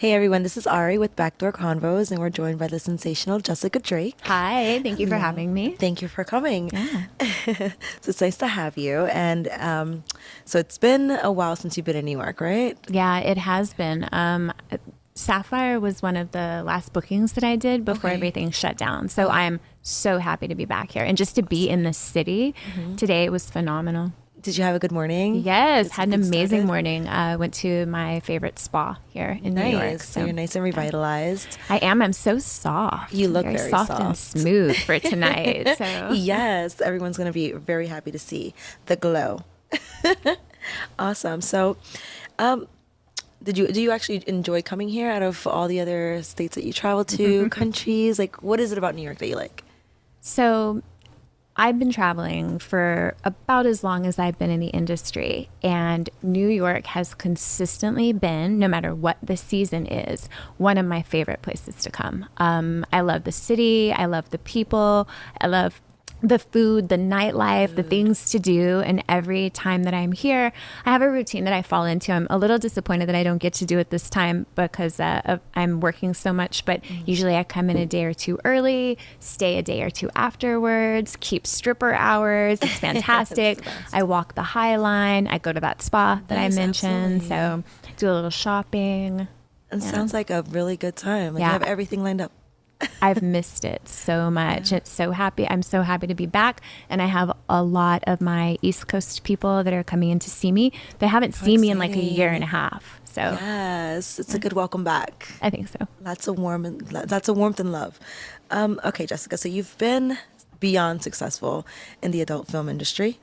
Hey everyone, this is Ari with Backdoor Convos, and we're joined by the sensational Jessica Drake. Hi, thank you for having me. Thank you for coming. Yeah. so it's nice to have you. And um, so it's been a while since you've been in New York, right? Yeah, it has been. Um, Sapphire was one of the last bookings that I did before okay. everything shut down. So I'm so happy to be back here and just to be in the city mm-hmm. today. It was phenomenal. Did you have a good morning? Yes, had an amazing started? morning. Uh, went to my favorite spa here in nice. New York. So. so. you're nice and revitalized. I am. I'm so soft. You look very, very soft, soft, and smooth for tonight. so. Yes, everyone's going to be very happy to see the glow. awesome. So, um, did you do you actually enjoy coming here out of all the other states that you travel to, countries? Like, what is it about New York that you like? So I've been traveling for about as long as I've been in the industry, and New York has consistently been, no matter what the season is, one of my favorite places to come. Um, I love the city, I love the people, I love the food, the nightlife, the things to do. And every time that I'm here, I have a routine that I fall into. I'm a little disappointed that I don't get to do it this time because uh, I'm working so much. But mm-hmm. usually I come in a day or two early, stay a day or two afterwards, keep stripper hours. It's fantastic. I walk the High Line. I go to that spa that yes, I mentioned. So do a little shopping. It yeah. sounds like a really good time. Like yeah. you have everything lined up. I've missed it so much. It's so happy. I'm so happy to be back. And I have a lot of my East Coast people that are coming in to see me. They haven't seen me in like a year and a half. So yes, it's a good welcome back. I think so. That's a warm and that's a warmth and love. Um, okay, Jessica. So you've been beyond successful in the adult film industry,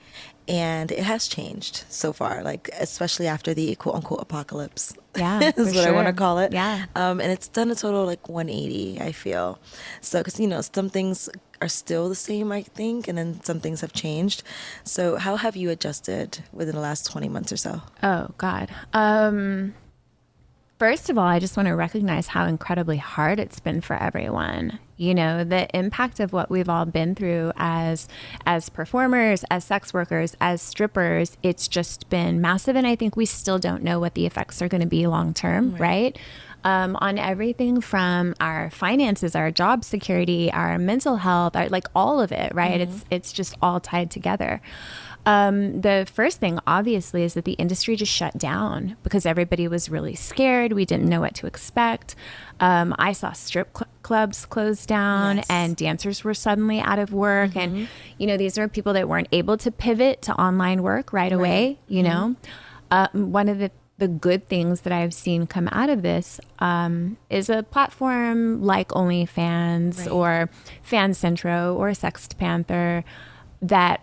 and it has changed so far. Like especially after the quote unquote apocalypse. Yeah, is what sure. I want to call it. Yeah, um, and it's done a total like 180. I feel so because you know some things are still the same, I think, and then some things have changed. So how have you adjusted within the last 20 months or so? Oh God. Um, First of all, I just want to recognize how incredibly hard it's been for everyone. You know, the impact of what we've all been through as as performers, as sex workers, as strippers, it's just been massive and I think we still don't know what the effects are going to be long term, right? right? Um, on everything from our finances, our job security, our mental health, our, like all of it, right? Mm-hmm. It's it's just all tied together. Um, the first thing, obviously, is that the industry just shut down because everybody was really scared. We didn't know what to expect. Um, I saw strip cl- clubs close down yes. and dancers were suddenly out of work. Mm-hmm. And, you know, these are people that weren't able to pivot to online work right, right. away, you mm-hmm. know. Uh, one of the the good things that I've seen come out of this um, is a platform like OnlyFans right. or FanCentro or SextPanther that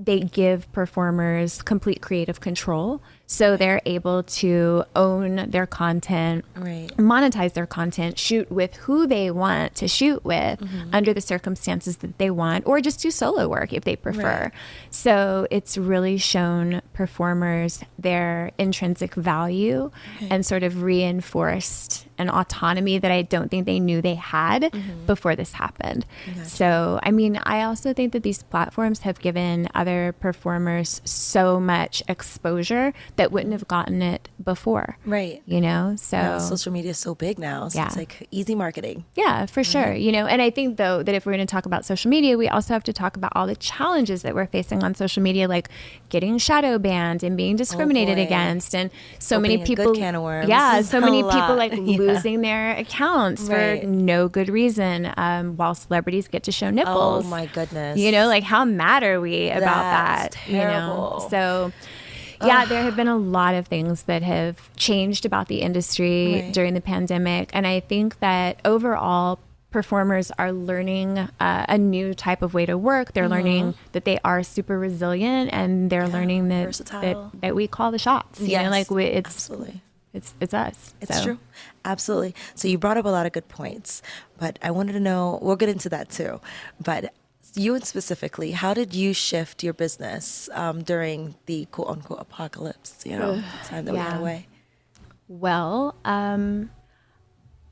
they give performers complete creative control so they're able to own their content, right. monetize their content, shoot with who they want to shoot with mm-hmm. under the circumstances that they want, or just do solo work if they prefer. Right. So it's really shown performers their intrinsic value okay. and sort of reinforced an autonomy that I don't think they knew they had mm-hmm. before this happened. Gotcha. So, I mean, I also think that these platforms have given other performers so much exposure that wouldn't have gotten it before. Right. You know, so social media is so big now. So yeah. it's like easy marketing. Yeah, for sure. Mm-hmm. You know, and I think though that if we're going to talk about social media, we also have to talk about all the challenges that we're facing on social media, like getting shadow banned and being discriminated oh against. And so Opening many people, yeah, so many people like yeah. losing their accounts right. for no good reason um, while celebrities get to show nipples. Oh my goodness. You know, like how mad are we about That's that? Terrible. You know, so yeah, there have been a lot of things that have changed about the industry right. during the pandemic. And I think that overall, performers are learning uh, a new type of way to work. They're mm-hmm. learning that they are super resilient and they're yeah, learning that, that, that we call the shots. You yes, know, like we, it's absolutely. It's it's us. It's so. true. Absolutely. So you brought up a lot of good points, but I wanted to know, we'll get into that too. But you specifically, how did you shift your business um, during the quote unquote apocalypse, you know, time that yeah. we had away? Well, um,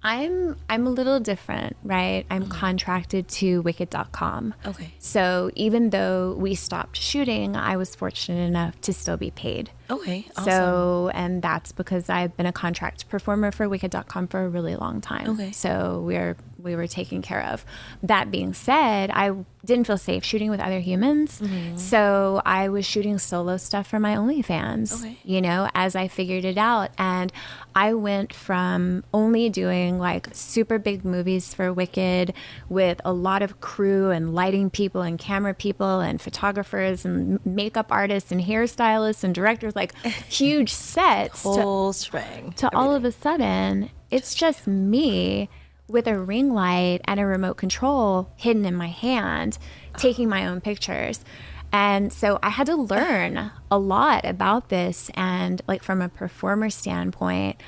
I'm I'm a little different, right? I'm contracted to wicked.com. Okay. So even though we stopped shooting, I was fortunate enough to still be paid. Okay. Awesome. So, and that's because I've been a contract performer for Wicked.com for a really long time. Okay. So we're we were taken care of. That being said, I didn't feel safe shooting with other humans, Mm-hmm. so I was shooting solo stuff for my OnlyFans. Okay. You know, as I figured it out, and I went from only doing like super big movies for Wicked with a lot of crew and lighting people and camera people and photographers and makeup artists and hairstylists and directors, like huge sets to, string. to all of a sudden, it's just me with a ring light and a remote control hidden in my hand, taking my own pictures. And so I had to learn a lot about this. And, like, from a performer standpoint,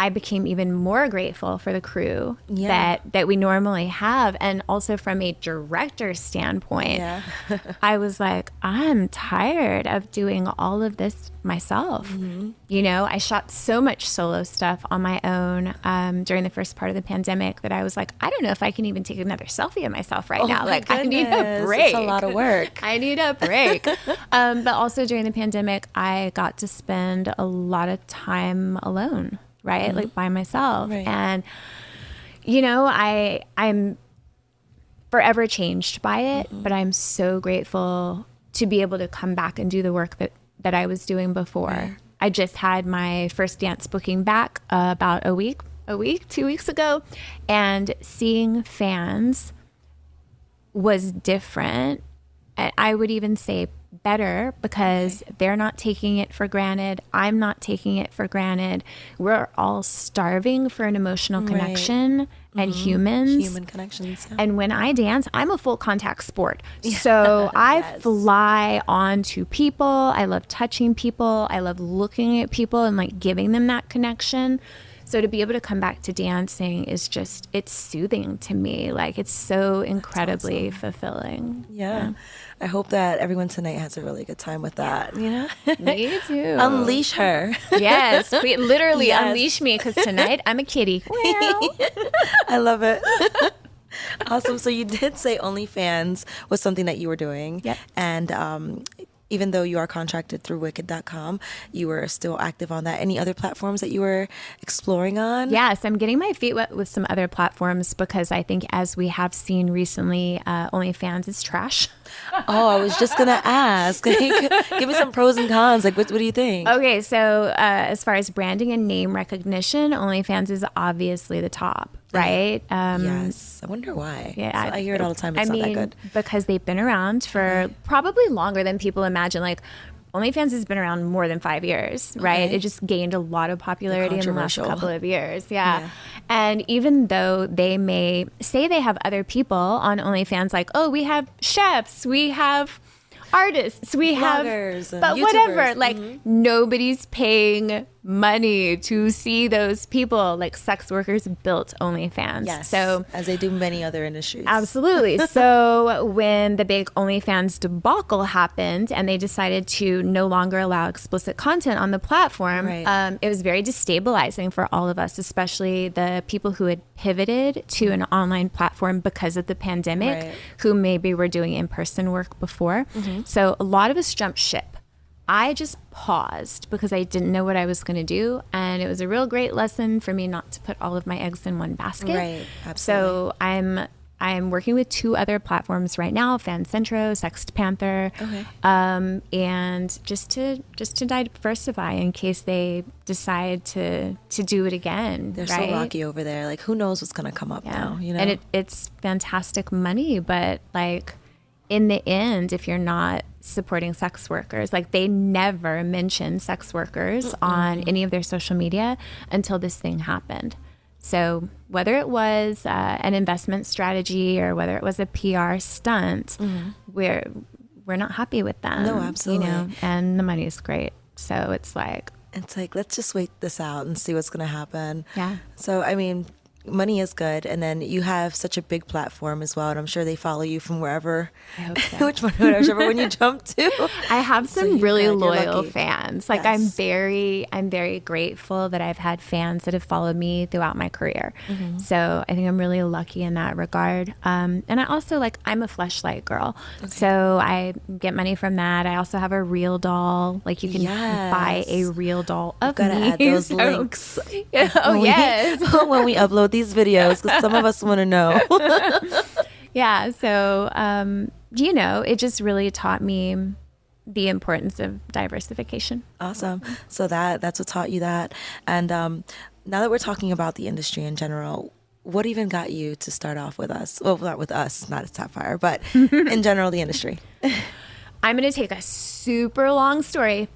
I became even more grateful for the crew Yeah. that that we normally have, and also from a director standpoint, Yeah. I was like, I'm tired of doing all of this myself. Mm-hmm. You know, I shot so much solo stuff on my own um, during the first part of the pandemic that I was like, I don't know if I can even take another selfie of myself right now. Oh my Like, I need a break. It's a lot of work. I need a break. um, but also during the pandemic, I got to spend a lot of time alone, right? Like by myself. Mm-hmm. Right. And you know, I I'm forever changed by it, Mm-hmm. but I'm so grateful to be able to come back and do the work that that I was doing before. I just had my first dance booking back uh, about a week, a week, two weeks ago, and seeing fans was different. I would even say better because they're not taking it for granted. I'm not taking it for granted. We're all starving for an emotional Right. connection and mm-hmm. humans. Human connections. yeah. And when I dance, I'm a full contact sport. So I Yes. fly onto people. I love touching people. I love looking at people and like giving them that connection. So to be able to come back to dancing is just it's soothing to me. Like it's so incredibly fulfilling. Yeah. I hope that everyone tonight has a really good time with that. You know, Me too. unleash her. yes, literally Yes. unleash me because tonight I'm a kitty. Well, I love it. awesome. So you did say OnlyFans was something that you were doing. Yep. And um, even though you are contracted through Wicked.com, you were still active on that. Any other platforms that you were exploring on? Yes, I'm getting my feet wet with some other platforms because I think, as we have seen recently, uh, OnlyFans is trash. Oh, I was just gonna ask. Give me some pros and cons. Like, what, what do you think? Okay, so uh, as far as branding and name recognition, OnlyFans is obviously the top, right? Um, yes. I wonder why. Yeah, So I hear it all the time. It's I not mean, that good. because they've been around for probably longer than people imagine. Like, OnlyFans has been around more than five years, right? Okay. It just gained a lot of popularity in the last couple of years. Yeah. Yeah. And even though they may say they have other people on OnlyFans, like, oh, we have chefs, we have artists, we Bloggers have, but whatever. YouTubers. Like, mm-hmm. nobody's paying money to see those people. Like, sex workers built OnlyFans. Yes. So, as they do many other industries. Absolutely. so when the big OnlyFans debacle happened and they decided to no longer allow explicit content on the platform, Right. um, it was very destabilizing for all of us, especially the people who had pivoted to an online platform because of the pandemic, Right. who maybe were doing in person work before. So a lot of us jumped ship. I just paused because I didn't know what I was going to do. And it was a real great lesson for me not to put all of my eggs in one basket. Right, Absolutely. So I'm I'm working with two other platforms right now, Fancentro, Sext Panther, Okay. um, and just to just to diversify in case they decide to to do it again. They're right? so rocky over there. Like, who knows what's gonna come up now? You know. And it, it's fantastic money, but like in the end, if you're not supporting sex workers, like they never mentioned sex workers on any of their social media until this thing happened. So whether it was uh, an investment strategy or whether it was a PR stunt, we're we're not happy with them. No, absolutely. You know, and the money is great. So it's like, it's like let's just wait this out and see what's gonna happen. Yeah. So I mean, money is good, and then you have such a big platform as well, and I'm sure they follow you from wherever, I so. which one, whichever one you jump to. I have some you- really loyal fans. Like I'm very I'm very grateful that I've had fans that have followed me throughout my career. Mm-hmm. So I think I'm really lucky in that regard. Um, and I also like I'm a fleshlight girl. So I get money from that. I also have a real doll. Like you can buy a real doll of Gotta me. add those So- links. Yeah, oh when we- yes. when we upload these videos, because some of us want to know. Yeah. So, um, you know, it just really taught me the importance of diversification. Awesome. So that that's what taught you that. And um, now that we're talking about the industry in general, what even got you to start off with us? Well, not with us, not at Sapphire, but in general, the industry. I'm going to take a super long story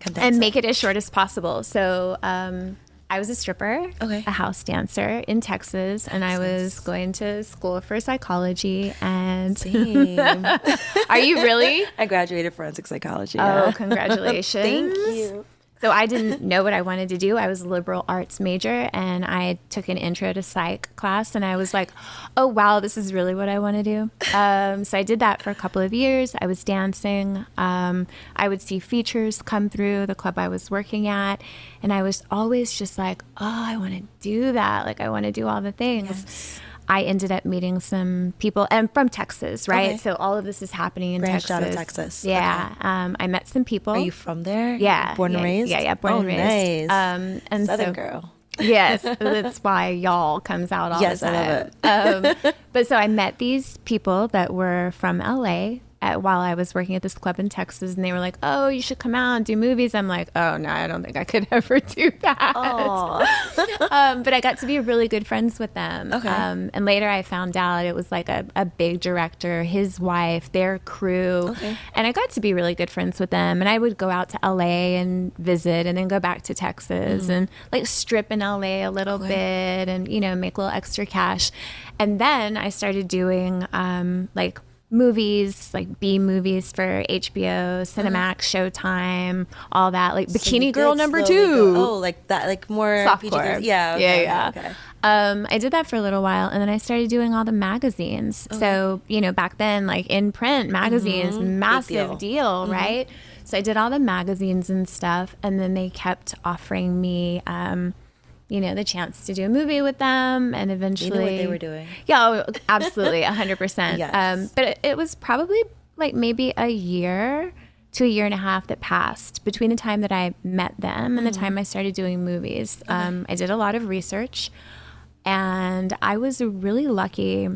Condense and it. make it as short as possible. So, um, I was a stripper, Okay. a house dancer in Texas, and I was going to school for psychology. And are you really? I graduated forensic psychology. Oh, yeah. congratulations! Thank you. So I didn't know what I wanted to do. I was a liberal arts major and I took an intro to psych class and I was like, oh, wow, this is really what I want to do. Um, so I did that for a couple of years. I was dancing. Um, I would see features come through the club I was working at. And I was always just like, oh, I want to do that. Like, I want to do all the things. I ended up meeting some people and from Texas, right? Okay. So all of this is happening in Branched Texas. out of Texas. Yeah. Um, I met some people. Are you from there? Yeah, Born and raised? Yeah, yeah, born oh, and raised. Nice. Um, and Southern so, girl. yes, that's why y'all comes out all Yes, the I time. love um, but so I met these people that were from LA at, while I was working at this club in Texas, and they were like, "Oh, you should come out and do movies." I'm like, "Oh no, I don't think I could ever do that." um, but I got to be really good friends with them. Okay. Um, and later I found out it was like a, a big director, his wife, their crew. Okay. And I got to be really good friends with them. And I would go out to LA and visit and then go back to Texas and like strip in LA a little bit and, you know, make a little extra cash. And then I started doing um, like movies, like B movies for HBO, Cinemax, Showtime, all that, like Bikini Girl number two. go- oh, like that, like more Softcore. PG-13. Yeah. okay, yeah, yeah. okay. Um, I did that for a little while, and then I started doing all the magazines. So you know, back then, like in print magazines, massive Mm-hmm. deal. deal, right? So I did all the magazines and stuff, and then they kept offering me, um, you know, the chance to do a movie with them, and eventually what they were doing. Yeah, oh, absolutely, hundred percent. Yes. Um, but it, it was probably like maybe a year to a year and a half that passed between the time that I met them and the time I started doing movies. Um, I did a lot of research, and I was really lucky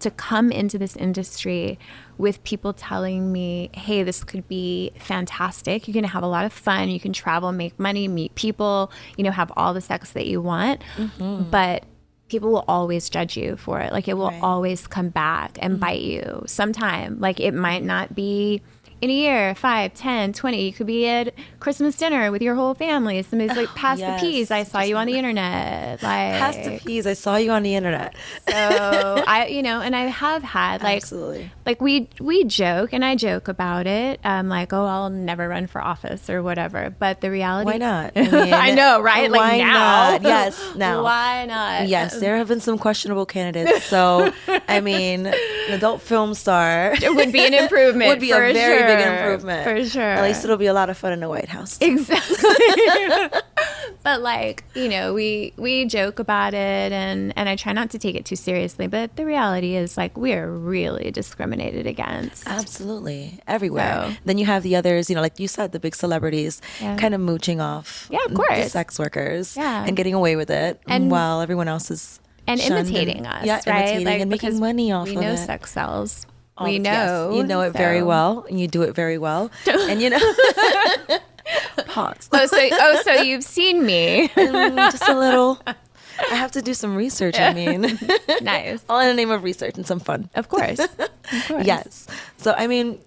to come into this industry with people telling me, hey, this could be fantastic. You're going to have a lot of fun. You can travel, make money, meet people, you know, have all the sex that you want. Mm-hmm. But people will always judge you for it. Like it will Right. always come back and mm-hmm. bite you sometime. Like it might not be in a year, five, ten, twenty. You could be at Christmas dinner with your whole family. Somebody's like, pass yes. the peas. I saw you on the internet. Like, Pass the peas. I saw you on the internet. so I, you know, and I have had like, Absolutely. like we we joke and I joke about it. Um, like, oh, I'll never run for office or whatever. But the reality, Why not? I, mean, I know, right? Like Why now, not? Yes, now. Why not? Yes, there have been some questionable candidates. So, I mean, an adult film star it would be an improvement. would be a for very big sure, improvement. for sure. At least it'll be a lot of fun in the White House. exactly but like you know we we joke about it and and i try not to take it too seriously but the reality is like we're really discriminated against Absolutely. Everywhere. So- Then you have the others, you know, like you said, the big celebrities Yeah. kind of mooching off Yeah, of the course. sex workers Yeah. and getting away with it And- while everyone else is and shunned imitating us yeah, right imitating like and because making money off we of know it. sex sells All we yes, know you know it very well and you do it very well. and you know pause. oh so oh so you've seen me just a little I have to do some research, I mean. nice All in the name of research and some fun. of course of course Yes. So I mean,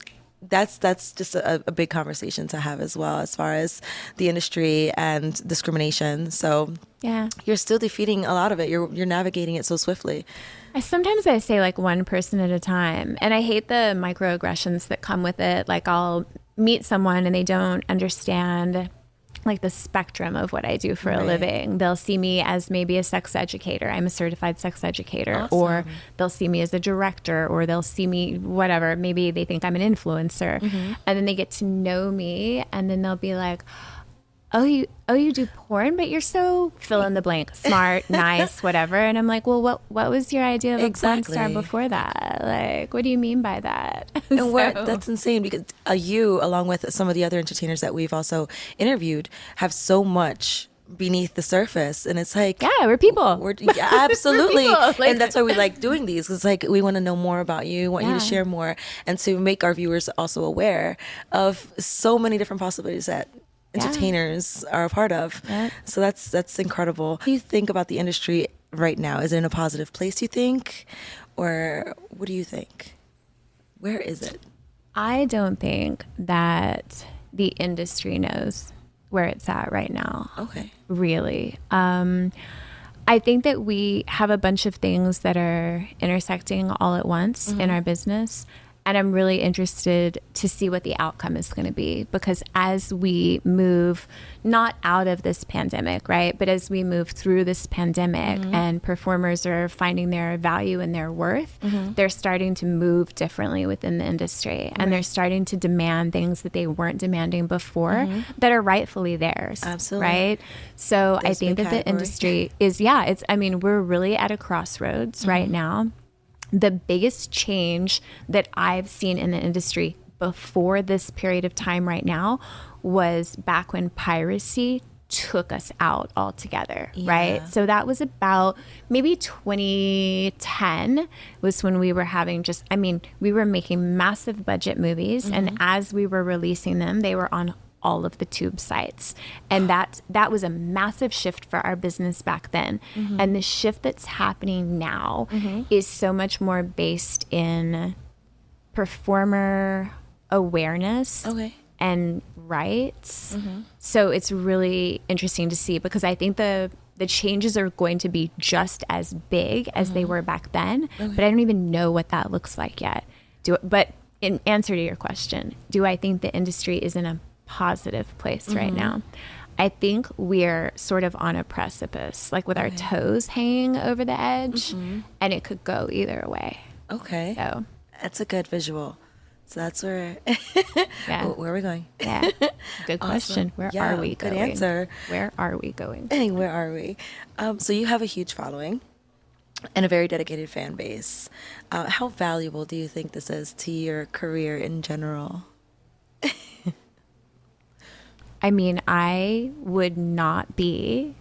that's that's just a, a big conversation to have as well, as far as the industry and discrimination. So yeah you're still defeating a lot of it. You're you're navigating it so swiftly. I sometimes I say like one person at a time, and I hate the microaggressions that come with it. Like I'll meet someone and they don't understand like the spectrum of what I do for a living. They'll see me as maybe a sex educator. I'm a certified sex educator. Or they'll see me as a director or they'll see me whatever. Maybe they think I'm an influencer. Mm-hmm. And then they get to know me and then they'll be like, "Oh, you oh, you do porn, but you're so fill in the blank, smart, nice, whatever." And I'm like, "Well, what what was your idea of a porn star before that? Like, what do you mean by that?" And what that's insane because uh, you, along with some of the other entertainers that we've also interviewed, have so much beneath the surface, and it's like yeah, we're people. We're, yeah, absolutely, people, like- and that's why we like doing these. It's like we want to know more about you, want you to share more, and to make our viewers also aware of so many different possibilities that Yeah. entertainers are a part of. Yeah. So that's that's incredible. What do you think about the industry right now? Is it in a positive place? You think, or what do you think? Where is it? I don't think that the industry knows where it's at right now. Okay. Really. Um, I think that we have a bunch of things that are intersecting all at once in our business. And I'm really interested to see what the outcome is going to be because as we move not out of this pandemic, right? But as we move through this pandemic mm-hmm. and performers are finding their value and their worth, mm-hmm. they're starting to move differently within the industry and they're starting to demand things that they weren't demanding before mm-hmm. that are rightfully theirs. Absolutely. Right? So I There's a think that the industry is yeah, it's I mean, we're really at a crossroads right now. The biggest change that I've seen in the industry before this period of time right now was back when piracy took us out altogether, Yeah. right? So that was about maybe 2010 was when we were having just I mean, we were making massive budget movies and mm-hmm. as we were releasing them, they were on all of the tube sites. And that that was a massive shift for our business back then. Mm-hmm. And the shift that's happening now mm-hmm. is so much more based in performer awareness Okay. and rights. Mm-hmm. So it's really interesting to see because i think the the changes are going to be just as big as they were back then but i don't even know what that looks like yet. Do but in answer to your question do i think the industry is in a positive place right now i think we're sort of on a precipice like with our toes hanging over the edge and it could go either way Okay. so That's a good visual. So that's where. yeah where are we going? yeah good question where Yeah, are we good answer. where are we going Hey, where are we? Um, so you have a huge following and a very dedicated fan base. Uh, how valuable do you think this is to your career in general? I mean, I would not be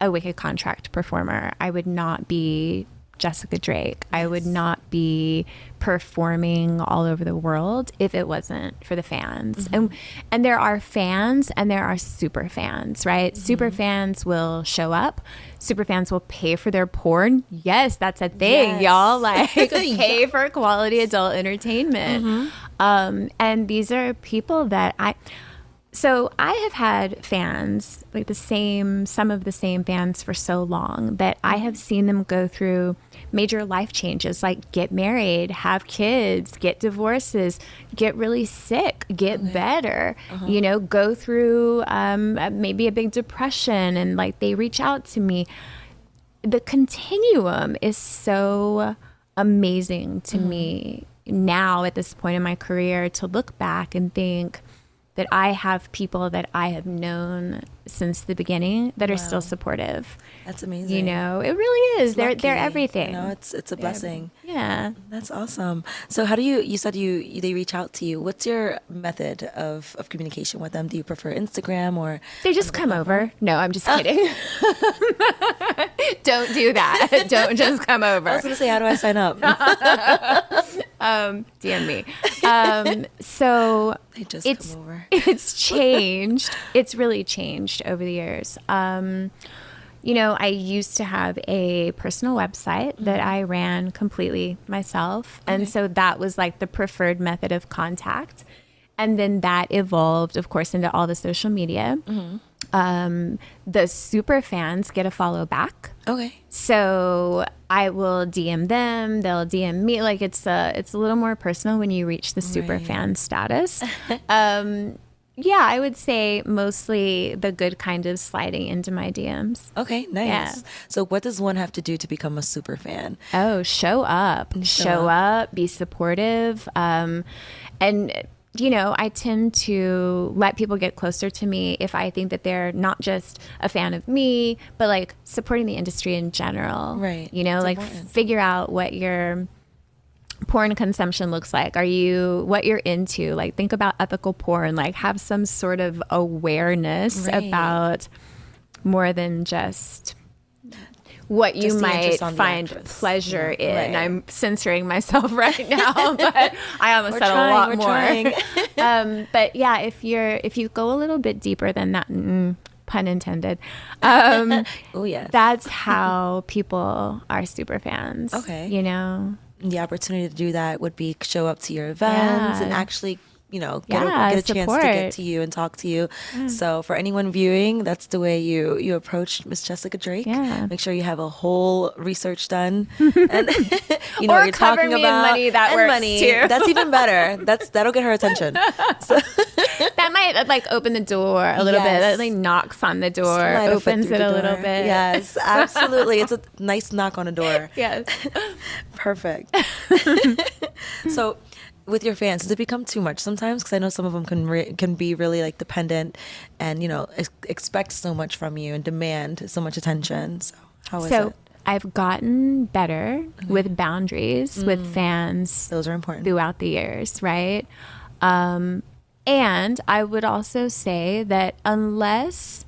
a Wicked Contract performer. I would not be Jessica Drake. I would not be performing all over the world if it wasn't for the fans. Mm-hmm. And and there are fans and there are super fans, right? Mm-hmm. Super fans will show up. Super fans will pay for their porn. Yes, that's a thing, Yes. y'all. Like pay for quality adult entertainment. Mm-hmm. Um, and these are people that I so I have had fans, like the same, some of the same fans for so long that I have mm-hmm. seen them go through major life changes like get married, have kids, get divorces, get really sick, get better, uh-huh. you know, go through um, maybe a big depression and like they reach out to me. The continuum is so amazing to mm-hmm. me now at this point in my career to look back and think that I have people that I have known since the beginning that are still supportive. That's amazing. You know, it really is. They're they're everything. You know, it's it's a blessing. yeah. That's awesome. So how do you? You said you they reach out to you. What's your method of of communication with them? Do you prefer Instagram or? They just come over. No, I'm just oh. kidding. Don't do that. Don't just come over. I was gonna say, how do I sign up? Um, DM me. Um, so it's it's changed. It's really changed over the years. Um, you know, I used to have a personal website that I ran completely myself, and so that was like the preferred method of contact. And then that evolved, of course, into all the social media. Um, the super fans get a follow back. Okay. So I will DM them, they'll DM me. Like it's a it's a little more personal when you reach the super Right. fan status. um, yeah, I would say mostly the good kind of sliding into my DMs. Okay, nice. Yeah. So, what does one have to do to become a super fan? Oh, show up, show, up. be supportive, um, and you know, I tend to let people get closer to me if I think that they're not just a fan of me, but like supporting the industry in general. Right. You know, It's like important. figure out what your porn consumption looks like. Are you what you're into? Like think about ethical porn, like have some sort of awareness Right. about more than just what you might find pleasure in. Right. I'm censoring myself right now, but I almost We're said trying, a lot more. um, but yeah, if you're if you go a little bit deeper than that, mm, pun intended, um, Oh, yes. that's how people are super fans. Okay. you know. the opportunity to do that would be show up to your events and actually you know get, Yeah, a, get a chance to get to you and talk to you. Mm. So for anyone viewing that's the way you you approach miss jessica drake. Yeah. make sure you have a whole research done. And you know you're talking about. money, that and works money. too. that's even better. That's that'll get her attention. So that might uh, like open the door a little bit. That like knocks on the door, slide opens it the a little bit. yes absolutely. It's a nice knock on a door. Yes. Perfect. so, with your fans, does it become too much sometimes? Because I know some of them can re- can be really like dependent, and you know ex- expect so much from you and demand so much attention. So, how is it? so it? I've gotten better with boundaries Mm. with fans Those are important. throughout the years, right? Um, and I would also say that unless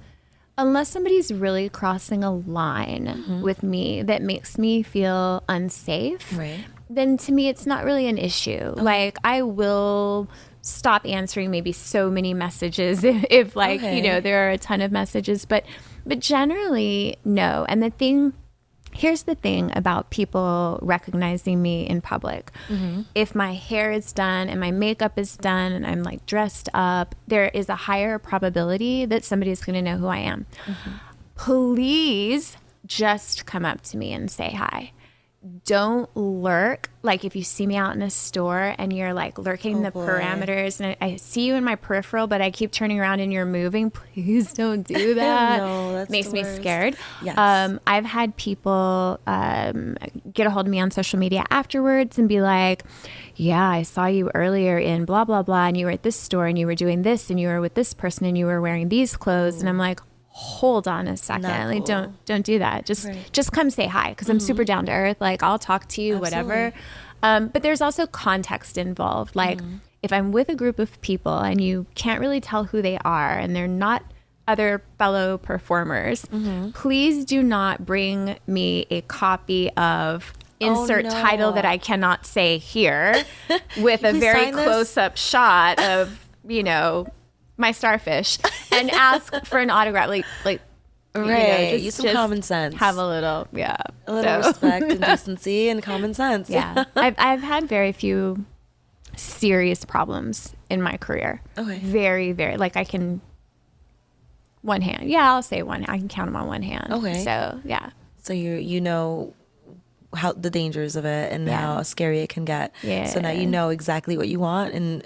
unless somebody's really crossing a line Mm-hmm. with me that makes me feel unsafe, Right. Then to me it's not really an issue. Like I will stop answering maybe so many messages if, if like, Okay. you know, there are a ton of messages, but but generally no. And the thing here's the thing about people recognizing me in public. Mm-hmm. If my hair is done and my makeup is done and I'm like dressed up, there is a higher probability that somebody's going to know who I am. Mm-hmm. Please just come up to me and say hi. Don't lurk. Like if you see me out in a store and you're like lurking the boy. parameters, and I, I see you in my peripheral, but I keep turning around and you're moving. Please don't do that. No, that's makes me scared. Yes. Um, I've had people um, get a hold of me on social media afterwards and be like, "Yeah, I saw you earlier in blah blah blah, and you were at this store and you were doing this, and you were with this person and you were wearing these clothes." And I'm like, "Hold on a second, like don't don't do that. Just Right. Mm-hmm. just come say hi because I'm super down to earth. Like I'll talk to you, whatever." Um, but there's also context involved. Like Mm-hmm. if I'm with a group of people and you can't really tell who they are and they're not other fellow performers, Mm-hmm. please do not bring me a copy of insert Oh, no. title that I cannot say here with a very close up shot of, you know, my starfish and ask for an autograph. Like, like, you know, Right. just- Use some just common sense. Have a little, yeah. a little So- respect and decency and common sense. yeah I've, I've had very few serious problems in my career Okay. very very like i can one hand yeah i'll say one i can count them on one hand Okay. so yeah So you you know how the dangers of it and Yeah. how scary it can get. Yeah. So now you know exactly what you want, and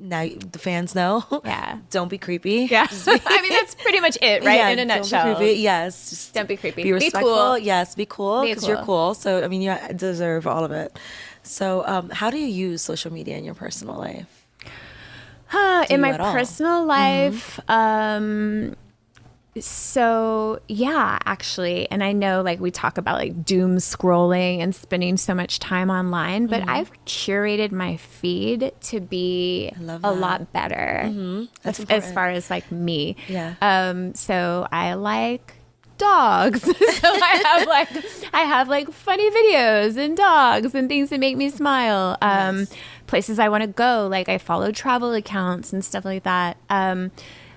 now the fans know. Yeah. Don't be creepy. yeah i mean that's pretty much it right Yeah, in a don't be nutshell creepy. Yes. Just Don't be creepy. Be Be respectful. cool. Yes. Be cool Be because you're cool. cool. So I mean, you deserve all of it. So um, how do you use social media in your personal life? Huh, in my all? Mm-hmm. personal life um so yeah actually and i know like we talk about like doom scrolling and spending so much time online but Mm-hmm. i've curated my feed to be a. Mm-hmm. lot better as, as far as like me Yeah. um so i like dogs so i have like i have like funny videos and dogs and things that make me smile um Yes. places i want to go like i follow travel accounts and stuff like that um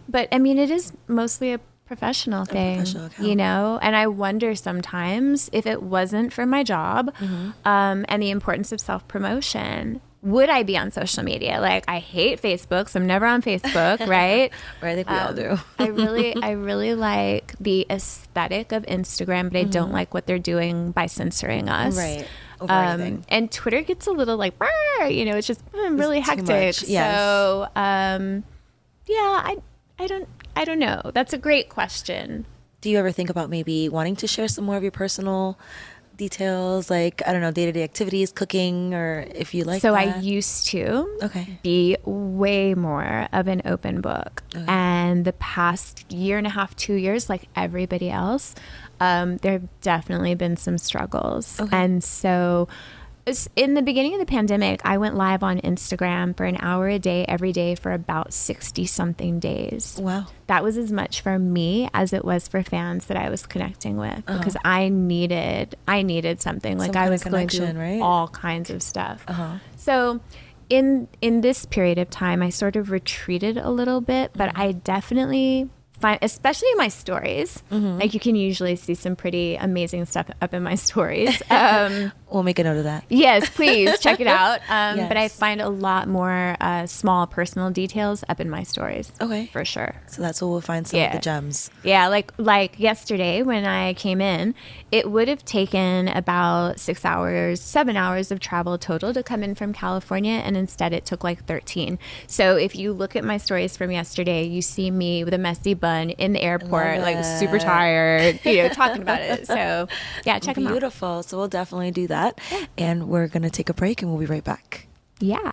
but i mean it is mostly a professional thing professional account. you know and i wonder sometimes if it wasn't for my job Mm-hmm. um and the importance of self-promotion would i be on social media like i hate facebook so i'm never on facebook right Right. I think we all um, do. I really, I really like the aesthetic of Instagram, but I don't like what they're doing by censoring us. Mm-hmm. Right. Um, and Twitter gets a little like, you know, it's just mm, really too hectic. yes. So, um, Yeah, I I don't I don't know. That's a great question. Do you ever think about maybe wanting to share some more of your personal details, like I don't know, day to day activities, cooking, or if you like? so I used to Okay. be way more of an open book, and the past year and a half, two years, like everybody else, um, there have definitely been some struggles, Okay. and so. In the beginning of the pandemic, I went live on Instagram for an hour a day every day for about 60 something days. Wow. that was as much for me as it was for fans that I was connecting with because I needed I needed something like Uh-huh. I was going through right? all kinds of stuff. Uh-huh. So in in this period of time I sort of retreated a little bit, but Mm-hmm. I definitely find especially in my stories, Mm-hmm. like you can usually see some pretty amazing stuff up in my stories. Um We'll make a note of that. Yes, please check it out. Um, But I find a lot more uh, small personal details up in my stories. Okay. For sure. So that's where we'll find some of the gems. Yeah, like like yesterday when I came in, it would have taken about six hours, seven hours of travel total to come in from California, and instead it took like thirteen. So if you look at my stories from yesterday, you see me with a messy bun in the airport, like super tired, you know, talking about it. So yeah, check them out. Beautiful. So we'll definitely do that. And we're going to take a break and we'll be right back. Yeah.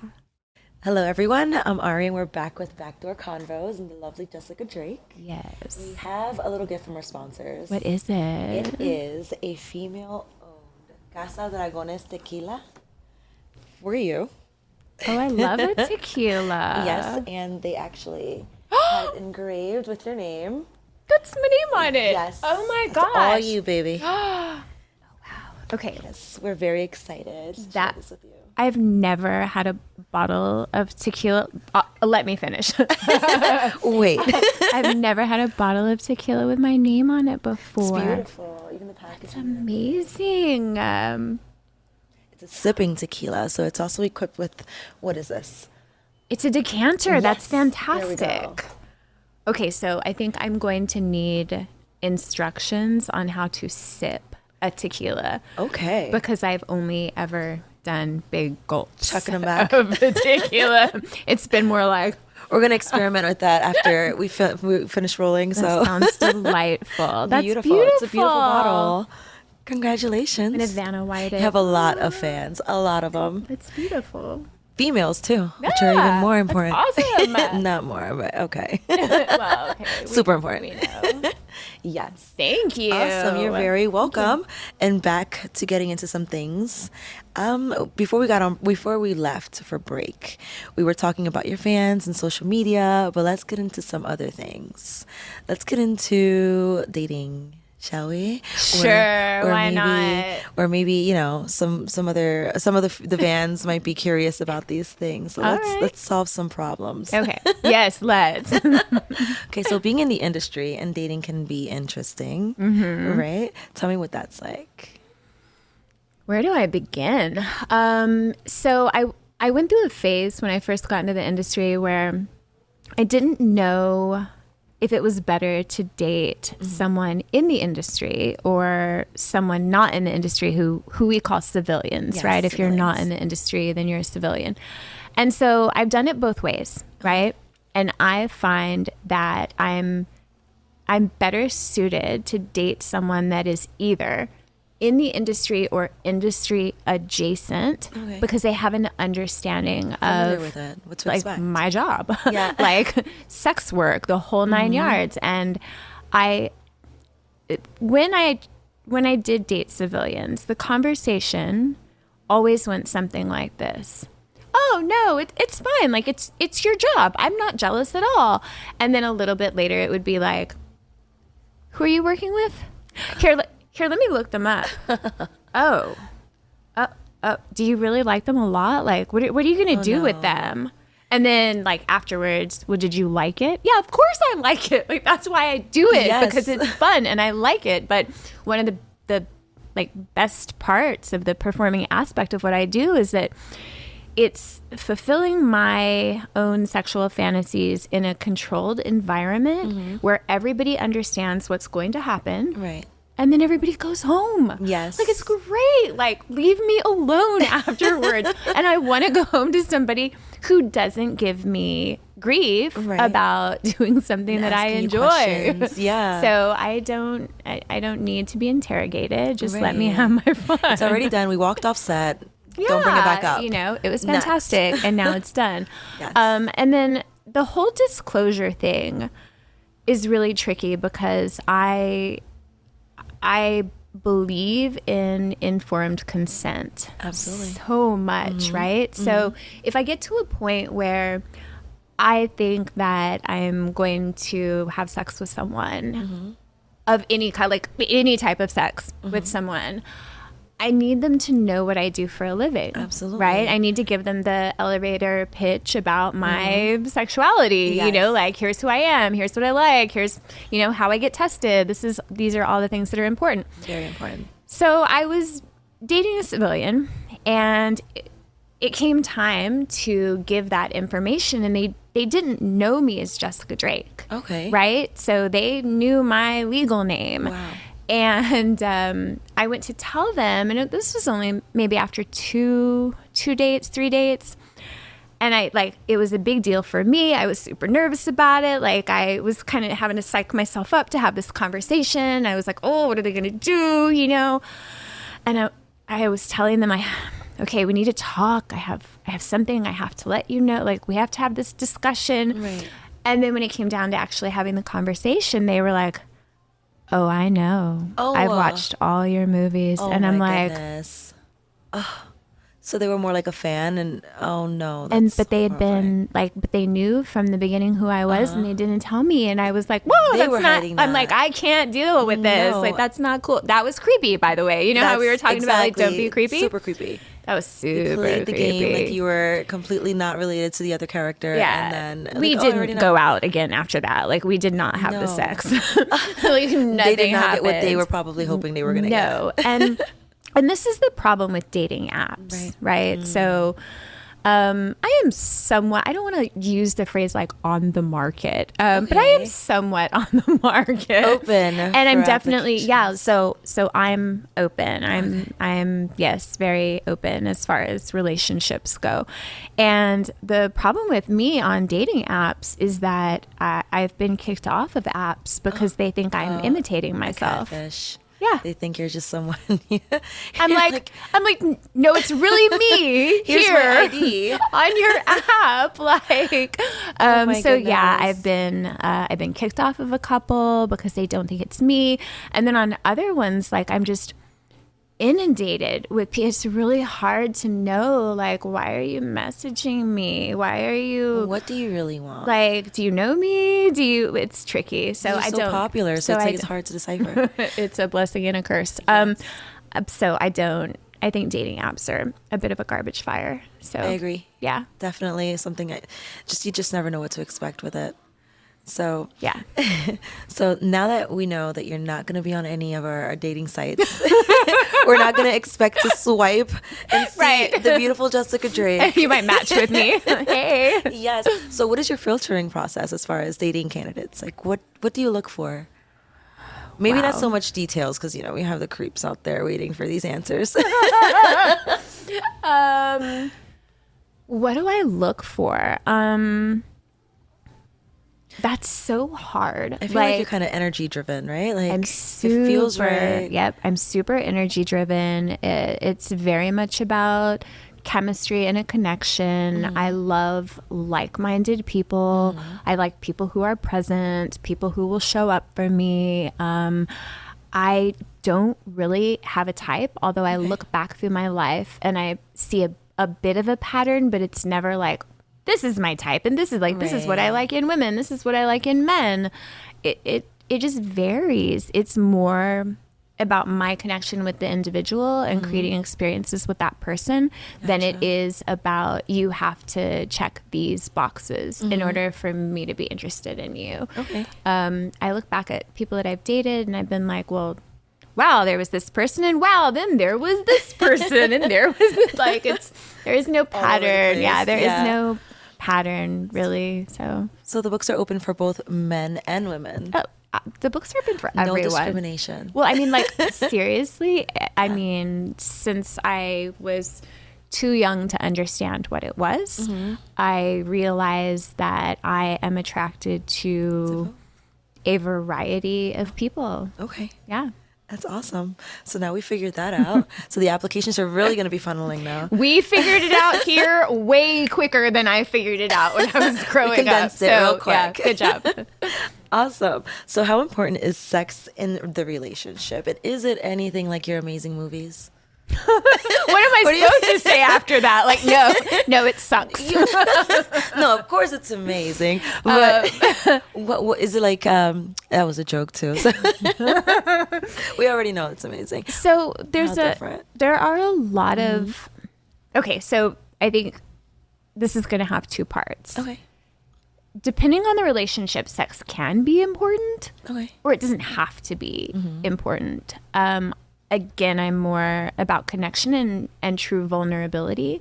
Hello, everyone. I'm Ari, and we're back with Backdoor Convos and the lovely Jessica Drake. Yes. We have a little gift from our sponsors. What is it? It is a female owned Casa Dragones tequila for you. Oh, I love a tequila. yes, and they actually had engraved with your name. That's my name on it. Yes. Oh my It's gosh. all you, baby. Oh, wow. Okay. yes, we're very excited to share That- this with you. I've never had a bottle of tequila. Uh, let me finish. Wait, I've never had a bottle of tequila with my name on it before. it's beautiful. Even the packaging. It's amazing. Um, It's a sipping tequila, so it's also equipped with what is this? It's a decanter. That's Yes. Go. fantastic. Okay, so I think I'm going to need instructions on how to sip a tequila Okay. because I've only ever done big gulps Chucking 'em back. of tequila. it's been more like We're gonna experiment with that after we, fi- we finish rolling. that So sounds delightful. That's beautiful. beautiful. It's a beautiful bottle. Congratulations. And Vanna White. you have a lot of fans, a lot of them. It's beautiful. Females too, which are even Yeah, more important. awesome. Not more, but okay. well, okay. we- Super important. we yes. Thank you. Awesome. You're very welcome. And back to getting into some things. Um, before we got on, before we left for break, we were talking about your fans and social media, but let's get into some other things. Let's get into dating. Shall we? Sure, why maybe, not? Or maybe you know some some other some of the the vans might be curious about these things. So All let's right. let's solve some problems. Okay. Yes, let's. Okay, so being in the industry and dating can be interesting, Mm-hmm. right? Tell me what that's like. Where do I begin? Um, so I I went through a phase when I first got into the industry where I didn't know if it was better to date Mm-hmm. someone in the industry or someone not in the industry who who we call civilians, Yes, right? If you're not in the industry, then you're a civilian. And so I've done it both ways, right? And I find that I'm I'm better suited to date someone that is either in the industry or industry adjacent Okay. because they have an understanding of with it. What like expect? my job Yeah. like sex work the whole 9 Mm-hmm. yards and i when i when i did date civilians the conversation always went something like this oh no it, it's fine like it's it's your job i'm not jealous at all and then a little bit later it would be like who are you working with here here let me look them up oh uh, uh, do you really like them a lot? Like, what are, what are you going to do with them? And then, like, afterwards, well, did you like it? Yeah, of course I like it. Like, that's why I do it Yes. because it's fun and I like it. But one of the, the, like, best parts of the performing aspect of what I do is that it's fulfilling my own sexual fantasies in a controlled environment where everybody understands what's going to happen Right. And then everybody goes home. Yes. Like it's great. Like leave me alone afterwards. and I want to go home to somebody who doesn't give me grief Right. about doing something that I enjoy. Yeah. So I don't I, I don't need to be interrogated. Just let me have my fun. It's already done. We walked off set. Yeah, Don't bring it back up. You know, it was fantastic, and now it's done. Yes. Um, and then the whole disclosure thing is really tricky because I I believe in informed consent Absolutely. so much, mm-hmm. right? So mm-hmm. if I get to a point where I think that I'm going to have sex with someone mm-hmm. of any kind, like any type of sex with someone, I need them to know what I do for a living. Absolutely. Right? I need to give them the elevator pitch about my mm-hmm. sexuality. You know, like here's who I am, here's what I like, here's, you know, how I get tested. This is these are all the things that are important. Very important. So I was dating a civilian, and it- it came time to give that information, and they they didn't know me as Jessica Drake, Okay. right? So they knew my legal name. Wow. And um, I went to tell them, and it, this was only maybe after two two dates, three dates and I like it was a big deal for me. I was super nervous about it. Like I was kind of having to psych myself up to have this conversation. I was like, "Oh, what are they going to do?" You know. And I, I was telling them, "I, okay, we need to talk. I have, I have something I have to let you know. Like we have to have this discussion." Right. And then when it came down to actually having the conversation, they were like, "Oh, I know. Oh, I've watched all your movies." Oh and I'm my like, goodness. Oh. So they were more like a fan, and oh no. and but they had horrifying. been like but they knew from the beginning who i was and they didn't tell me and i was like whoa Uh-huh. They that's were not i'm that. like i can't deal with this No. like that's not cool that was creepy by the way you know how we were That's talking about like don't be creepy Super creepy. that was super Played the creepy game like you were completely not related to the other character. yeah, And then we like, oh, didn't go out again after that. Like we did not have the sex. like nothing They did not get what they were probably hoping they were going to get. no and and this is the problem with dating apps Right. right, so um, I am somewhat. I don't want to use the phrase like on the market, um, but I am somewhat on the market, Open and I'm definitely yeah. So so I'm open. I'm I'm yes, very open as far as relationships go. And the problem with me on dating apps is that I, I've been kicked off of apps because they think I'm imitating myself. Catfish. Yeah. They think you're just someone. I'm You're like, I'm like, no, it's really me Here's here my ID. on your app. Like, um, Oh so yeah. I've been, uh, I've been kicked off of a couple because they don't think it's me, and then on other ones, like I'm just inundated with. pe- It's really hard to know, like, why are you messaging me? Why are you? what do you really want? Like, do you know me? Do you? It's tricky. So You're I so don't. popular, so, it's like it's hard to decipher. it's a blessing and a curse. Um, so I don't. I think dating apps are a bit of a garbage fire. So I agree. Yeah, Definitely something. I, just you just never know what to expect with it. So yeah. So now that we know that you're not going to be on any of our, our dating sites, we're not going to expect to swipe and see Right. the beautiful Jessica Drake. you might match with me. hey. yes. So what is your filtering process as far as dating candidates? Like what what do you look for? Maybe not so much details because you know we have the creeps out there waiting for these answers. Um, what do I look for? Um, that's so hard. I feel like, you're kind of energy driven, right? Like I'm it super, feels right. Yep, I'm super energy driven. It, it's very much about chemistry and a connection. Mm-hmm. I love like-minded people. I like people who are present, people who will show up for me. Um, I don't really have a type, although I look back through my life and I see a, a bit of a pattern, but it's never like this is my type and this is like this is what I like in women, this is what I like in men. It it it just varies. It's more about my connection with the individual and creating experiences with that person than it is about you have to check these boxes in order for me to be interested in you. Okay. Um, I look back at people that I've dated and I've been like, well, wow, there was this person, and wow, then there was this person, and there was this, like it's there is no over the pattern. Yeah, there is yeah. no pattern really. So So the books are open for both men and women. oh, uh, the books are open for everyone. No discrimination. Well, I mean, like seriously. I mean, since I was too young to understand what it was, Mm-hmm. I realized that I am attracted to a variety of people. Okay. Yeah. That's awesome. So now we figured that out. so the applications are really going to be funneling now. We figured it out here way quicker than I figured it out when I was growing up. condensed it real yeah, quick. good job. Awesome. So how important is sex in the relationship? And is it anything like your amazing movies? What am I What do you- supposed to say after that? Like, no, no, it sucks. no, of course it's amazing. But what, what is it like? Um, that was a joke too. So we already know it's amazing. So there's How a different? there are a lot of okay. So I think this is going to have two parts. Okay. Depending on the relationship, sex can be important, Okay. or it doesn't have to be important. Um, again, I'm more about connection and and true vulnerability,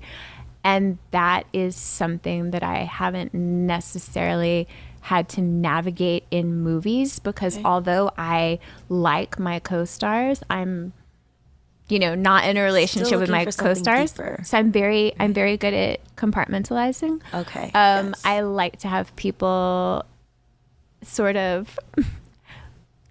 and that is something that I haven't necessarily had to navigate in movies because although I like my co-stars, I'm you know not in a relationship with my co-stars. deeper. So I'm very I'm very good at compartmentalizing. Okay. Um, yes. I like to have people sort of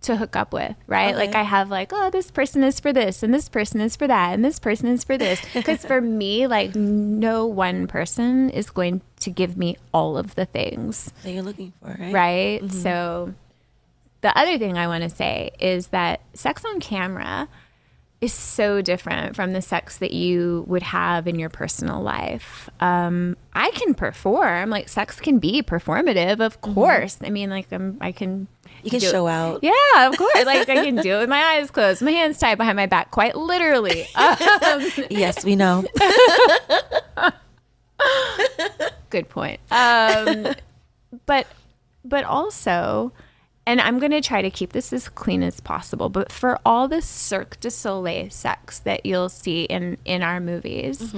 to hook up with, right? Like I have like, oh, this person is for this, and this person is for that, and this person is for this. Because for me, like, no one person is going to give me all of the things, that you're looking for, right? right? Mm-hmm. So the other thing I want to say is that sex on camera is so different from the sex that you would have in your personal life. Um, I can perform, like sex can be performative, of course. I mean, like I'm, I can. You can it- show out. Yeah, of course. like I can do it with my eyes closed, my hands tied behind my back, quite literally. Um, Yes, we know. good point. Um, but but also, and I'm going to try to keep this as clean as possible. But for all the Cirque du Soleil sex that you'll see in in our movies,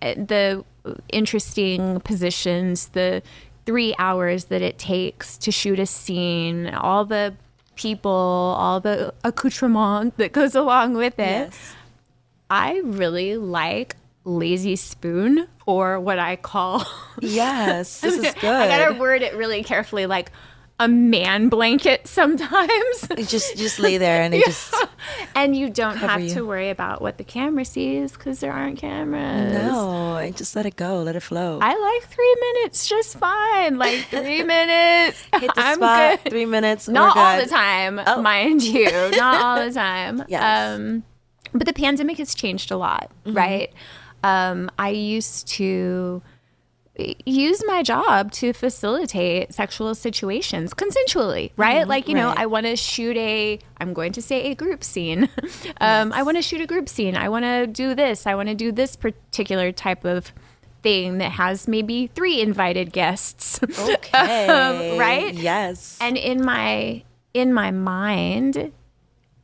uh, the interesting positions, the three hours that it takes to shoot a scene, all the people, all the accoutrement that goes along with it. Yes. I really like lazy spoon or what I call Yes, this is good. I gotta word it really carefully, like a man blanket sometimes. You just just lay there and it just and you don't have you. to worry about what the camera sees because there aren't cameras. no, I just let it go, let it flow. I like three minutes just fine. Like three minutes. Hit the I'm spot. good. Three minutes. Not all the time, Oh. mind you. Not all the time. Yes. Um, but the pandemic has changed a lot, Mm-hmm. right? Um, I used to use my job to facilitate sexual situations consensually, right? like, you know, Mm-hmm. I want to shoot a, I'm going to say a group scene. um, I want to shoot a group scene. I want to do this. I want to do this particular type of thing that has maybe three invited guests. Okay. Um, right? Yes. And in my in my mind,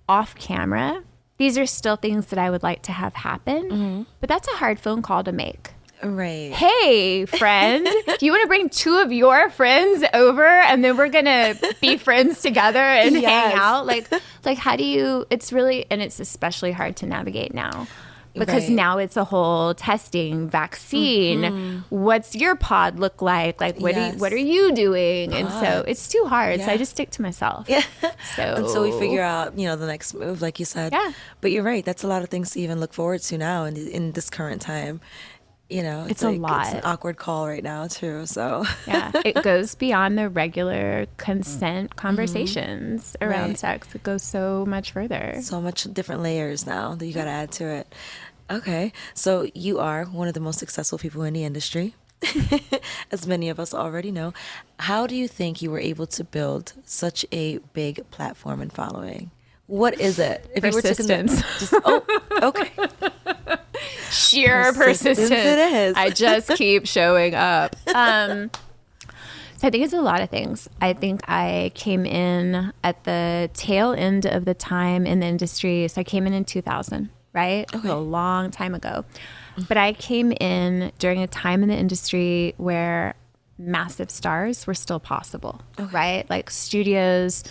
off camera, these are still things that I would like to have happen. Mm-hmm. But that's a hard phone call to make. Right. Hey, friend, do you want to bring two of your friends over and then we're gonna be friends together and Yes. hang out? Like, like how do you? It's really and it's especially hard to navigate now. Because Right. now it's a whole testing vaccine. What's your pod look like? Like what are you, Mm-hmm. What are you doing? And so it's too hard. So I just stick to myself. Yeah. So Until we figure out, you know, the next move, like you said. Yeah. But you're right. That's a lot of things to even look forward to now in in this current time. You know, It's a lot. It's an awkward call right now too. So yeah, it goes beyond the regular consent conversations around Mm-hmm. Right. sex. It goes so much further. so much different layers now that you got to add to it. Okay, so you are one of the most successful people in the industry, as many of us already know. How do you think you were able to build such a big platform and following? What is it? If Persistence. just, oh, okay. Sheer Persistence persistence. it is. I just keep showing up. Um, so I think it's a lot of things. I think I came in at the tail end of the time in the industry. So I came in in 2000, right? Okay. A long time ago. But I came in during a time in the industry where massive stars were still possible, right? Like studios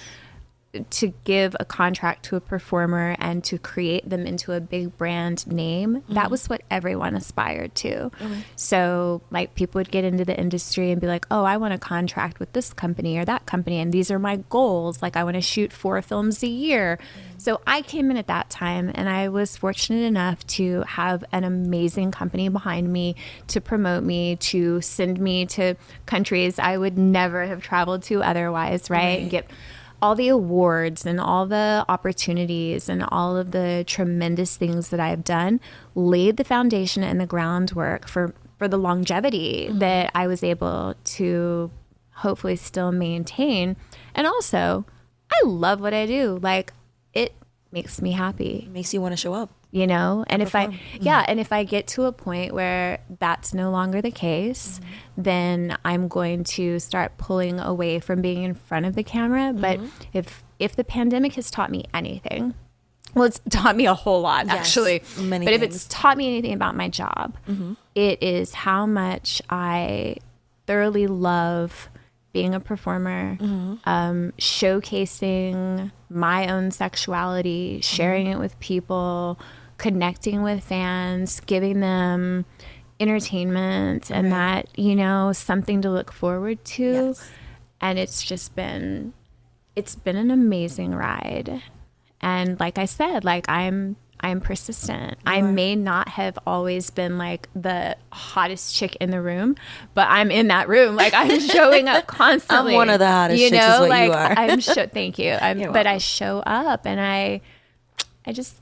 to give a contract to a performer and to create them into a big brand name Mm-hmm. that was what everyone aspired to so like people would get into the industry and be like oh i want a contract with this company or that company and these are my goals like i want to shoot four films a year Mm-hmm. so i came in at that time and i was fortunate enough to have an amazing company behind me to promote me to send me to countries i would never have traveled to otherwise right, Right. get all the awards and all the opportunities and all of the tremendous things that I've done laid the foundation and the groundwork for for the longevity mm-hmm. that I was able to hopefully still maintain. And also, I love what I do. Like it makes me happy It makes you want to show up. You know? And if i mm-hmm. yeah and if i get to a point where that's no longer the case mm-hmm. then i'm going to start pulling away from being in front of the camera. But mm-hmm. if if the pandemic has taught me anything well it's taught me a whole lot Yes, actually. Many but if it's taught me anything about my job it is how much i thoroughly love being a performer, um, showcasing my own sexuality, sharing it with people, connecting with fans, giving them entertainment and that, you know, something to look forward to. Yes. And it's just been it's been an amazing ride. And like I said, like I'm I'm persistent. I may not have always been like the hottest chick in the room, but I'm in that room. Like I'm showing up constantly. I'm one of the hottest you chicks know, like you are. I'm show thank you. I'm You're but I show up and I I just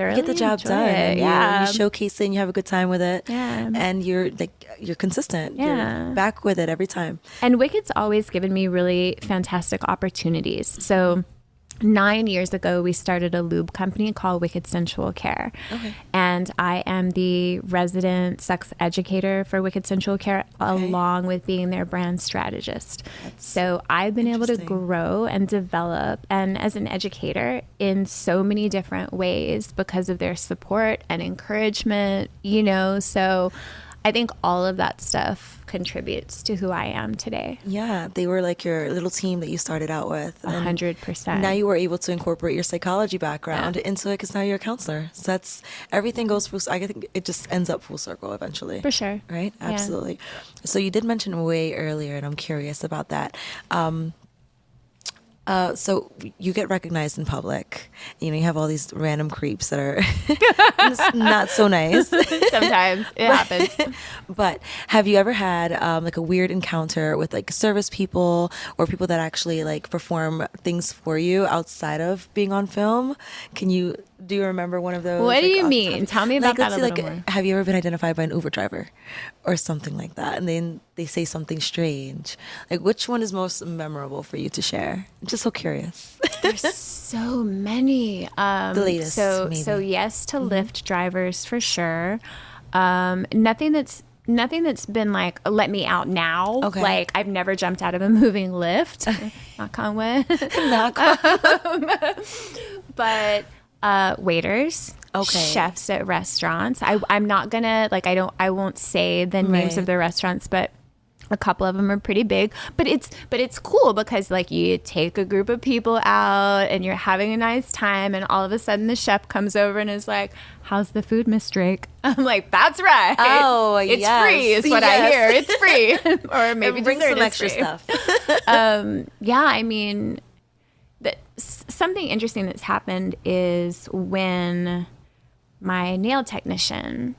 thoroughly get the job done. It. and you- Yeah. You, showcase it and you have a good time with it. Yeah. And you're like you're consistent. Yeah. You're back with it every time. And Wicked's always given me really fantastic opportunities. So, nine years ago, we started a lube company called Wicked Sensual Care. And I am the resident sex educator for Wicked Sensual Care, along with being their brand strategist. so, I've been able to grow and develop, and as an educator, in so many different ways because of their support and encouragement, you know. So, I think all of that stuff contributes to who I am today. Yeah, they were like your little team that you started out with. A hundred percent. Now you were able to incorporate your psychology background into it because now you're a counselor. So that's everything goes full. I think it just ends up full circle eventually. For sure. Right? Yeah. Absolutely. So you did mention way earlier, and I'm curious about that. Um, uh, so you get recognized in public. You know, you have all these random creeps that are not so nice. Sometimes it happens. but have you ever had um, like a weird encounter with like service people or people that actually like perform things for you outside of being on film? Can you do you remember one of those? What do you mean? Tell me about like, that a say, little like, more. Have you ever been identified by an Uber driver or something like that, and then they say something strange? Like, which one is most memorable for you to share? I'm just so curious. There's so many. Um, The latest, So maybe. Mm-hmm. so yes to Lyft drivers for sure. Um, nothing that's nothing that's been like let me out now. Okay. Like I've never jumped out of a moving Lyft. On wood. Not but uh, waiters, Okay. chefs at restaurants. I, I'm not gonna like I don't I won't say the names of the restaurants, but a couple of them are pretty big. But it's but it's cool because like you take a group of people out and you're having a nice time, and all of a sudden the chef comes over and is like, "How's the food, Miss Drake?" I'm like, "That's right. Oh, yeah it's yes. free. Is what I hear. It's free, or maybe bring some extra free." stuff. um, yeah, I mean, that something interesting that's happened is when my nail technician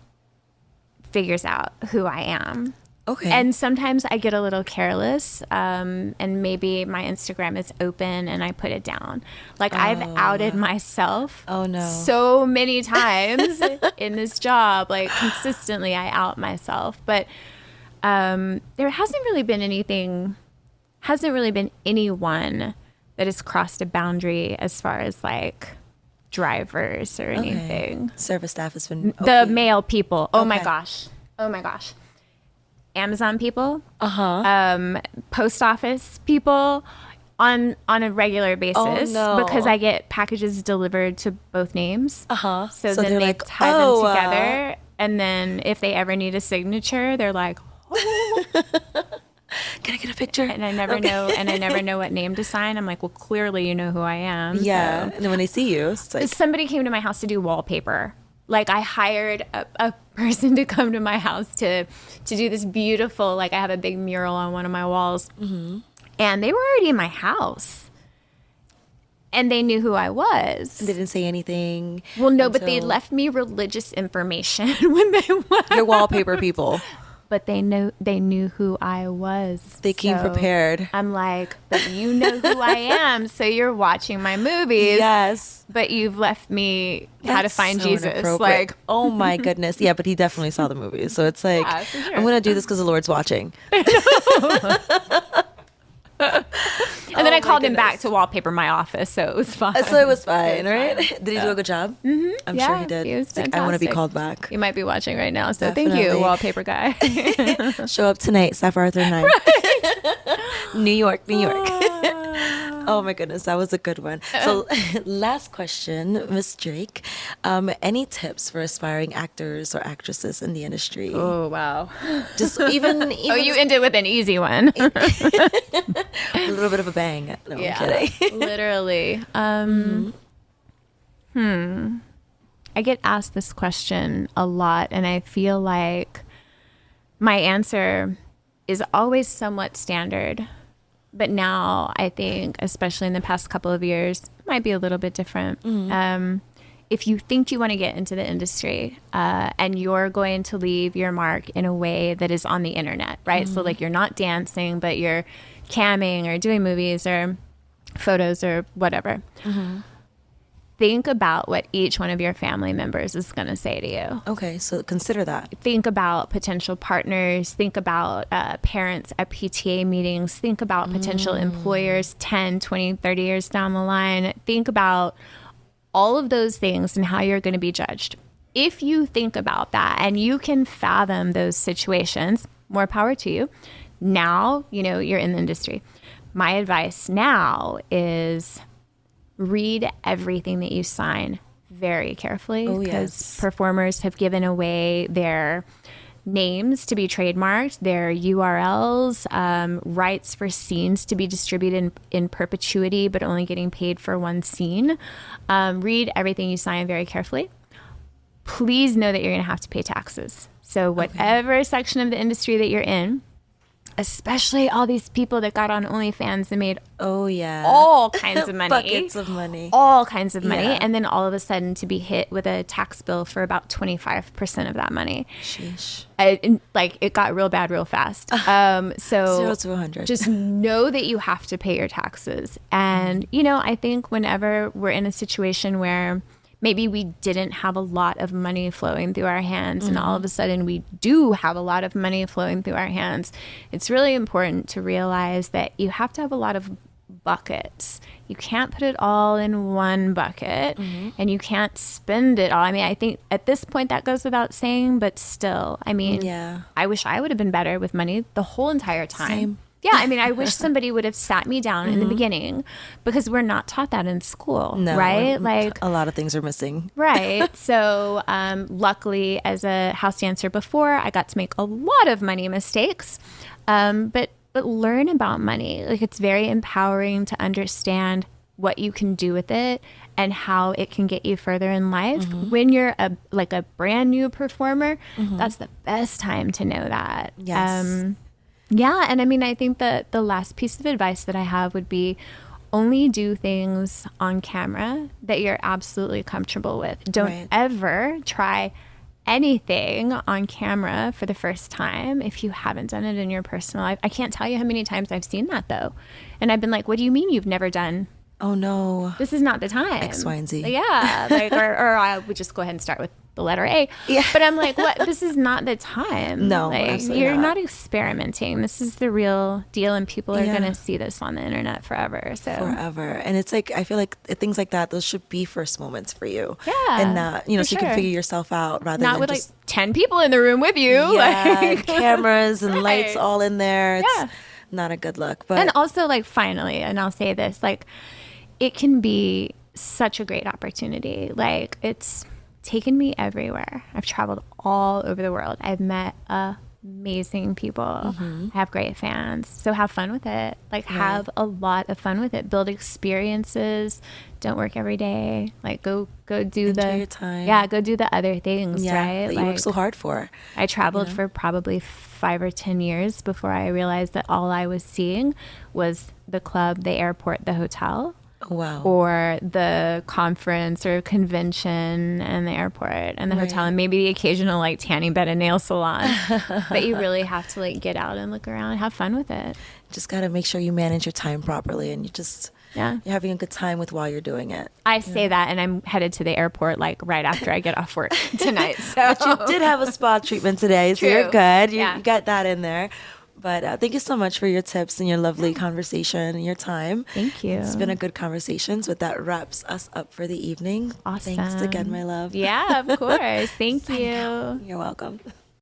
figures out who I am. Okay. And sometimes I get a little careless, um, and maybe my Instagram is open and I put it down. Like I've outed myself. Oh, no. So many times in this job, like consistently, I out myself. But um, there hasn't really been anything, hasn't really been anyone that has crossed a boundary as far as like drivers or anything Service staff has been the okay. male people. Oh my gosh. Oh my gosh. Amazon people, Uh-huh. um, post office people on on a regular basis Oh, no. because I get packages delivered to both names. Uh-huh. So, So then they're like, tie "Oh, them uh," together, and then if they ever need a signature, they're like, can I get a picture? and I never Okay. know and I never know what name to sign. I'm like, well, clearly you know who I am. Yeah, so. and then when they see you, it's like Somebody came to my house to do wallpaper. Like I hired a, a person to come to my house to to do this beautiful. Like I have a big mural on one of my walls, Mm-hmm. and they were already in my house, and they knew who I was. they didn't say anything. well, no, but they left me religious information when they went. Your wallpaper people. But they know they knew who I was. They came So prepared. I'm like, but you know who I am, so you're watching my movies. Yes. But you've left me how to find so Jesus. Like, oh my goodness. Yeah, but he definitely saw the movie. So it's like, Yeah, sure. I'm going to do this because the Lord's watching. and then Oh I my called him back to wallpaper my office, so it was fine. So it was fine, right? Did he do a good job? Mm-hmm. I'm sure he did. he was like, I want to be called back. You might be watching right now, so thank you, wallpaper guy. Show up tonight, South Arthur 9. New York, New York. Oh my goodness, that was a good one. So, last question, Miss Drake. Um, any tips for aspiring actors or actresses in the industry? oh wow! Just even, even Oh, you ended with an easy one. a little bit of a bang. No, I'm kidding. literally. Um, Hmm. I get asked this question a lot, and I feel like my answer is always somewhat standard. But now I think, especially in the past couple of years, it might be a little bit different. Um, if you think you want to get into the industry uh, and you're going to leave your mark in a way that is on the internet, right? So, like, you're not dancing, but you're camming or doing movies or photos or whatever. Think about what each one of your family members is going to say to you Okay, so consider that. think about potential partners, think about uh, parents at PTA meetings, think about potential employers 10, 20, 30 years down the line. Think about all of those things and how you're going to be judged. If you think about that and you can fathom those situations, more power to you. Now, you know, you're in the industry. My advice now is read everything that you sign very carefully Oh, because yes. performers have given away their names to be trademarked, their URLs, um, rights for scenes to be distributed in, in perpetuity, but only getting paid for one scene. Um, read everything you sign very carefully. Please know that you're going to have to pay taxes. So, whatever section of the industry that you're in, especially all these people that got on OnlyFans and made Oh, yeah. all kinds of money Buckets of money. all kinds of money Yeah. and then all of a sudden to be hit with a tax bill for about 25% of that money Sheesh. I, and, like it got real bad real fast um so Zero to 100. just know that you have to pay your taxes and you know i think whenever we're in a situation where maybe we didn't have a lot of money flowing through our hands and all mm-hmm. of a sudden we do have a lot of money flowing through our hands it's really important to realize that you have to have a lot of buckets you can't put it all in one bucket mm-hmm. and you can't spend it all i mean i think at this point that goes without saying but still i mean Yeah. I wish I would have been better with money the whole entire time. Same. Yeah, I mean, I wish somebody would have sat me down in the beginning because we're not taught that in school, no, right? Like, a lot of things are missing. right. So, um, luckily, as a house dancer before, I got to make a lot of money mistakes, um, but but learn about money. Like, it's very empowering to understand what you can do with it and how it can get you further in life. Mm-hmm. When you're a like a brand new performer, that's the best time to know that. Yes. Um, yeah, and I mean, I think that the last piece of advice that I have would be only do things on camera that you're absolutely comfortable with. Don't Right. ever try anything on camera for the first time if you haven't done it in your personal life. I can't tell you how many times I've seen that though. And I've been like, what do you mean you've never done? Oh, no. This is not the time. X, Y, and Z. Yeah. Like, or, or I would just go ahead and start with the letter A. Yeah. But I'm like, what? This is not the time. No, like, you're not. not. experimenting. This is the real deal, and people are Yeah. going to see this on the internet forever. So, forever. And it's like I feel like things like that, those should be first moments for you. Yeah, And that you know, so you can figure yourself out rather not than with just like 10 people in the room with you. yeah, like, cameras and lights Right. all in there. It's Yeah. not a good look. But and also like finally and i'll say this like it can be such a great opportunity like it's taken me everywhere i've traveled all over the world i've met amazing people. Mm-hmm. I have great fans. So have fun with it. Like have a lot of fun with it. Build experiences. Don't work every day. Like go go do Enjoy the. Yeah, go do the other things, Yeah, right? that you like, work so hard for. I traveled for probably five or 10 years before I realized that all I was seeing was the club, the airport, the hotel, Wow. or the conference or convention and the airport and the hotel, and maybe the occasional like tanning bed and nail salon. but you really have to like get out and look around and have fun with it. just got to make sure you manage your time properly and you just Yeah. you're having a good time with while you're doing it. I say that, and I'm headed to the airport like right after I get off work tonight. So You did have a spa treatment today, so you're good. You, Yeah. you got that in there. But uh, thank you so much for your tips and your lovely conversation and your time. Thank you. It's been a good conversation. So that wraps us up for the evening. awesome. Thanks again, my love. Yeah, of course. Thank you. You're welcome.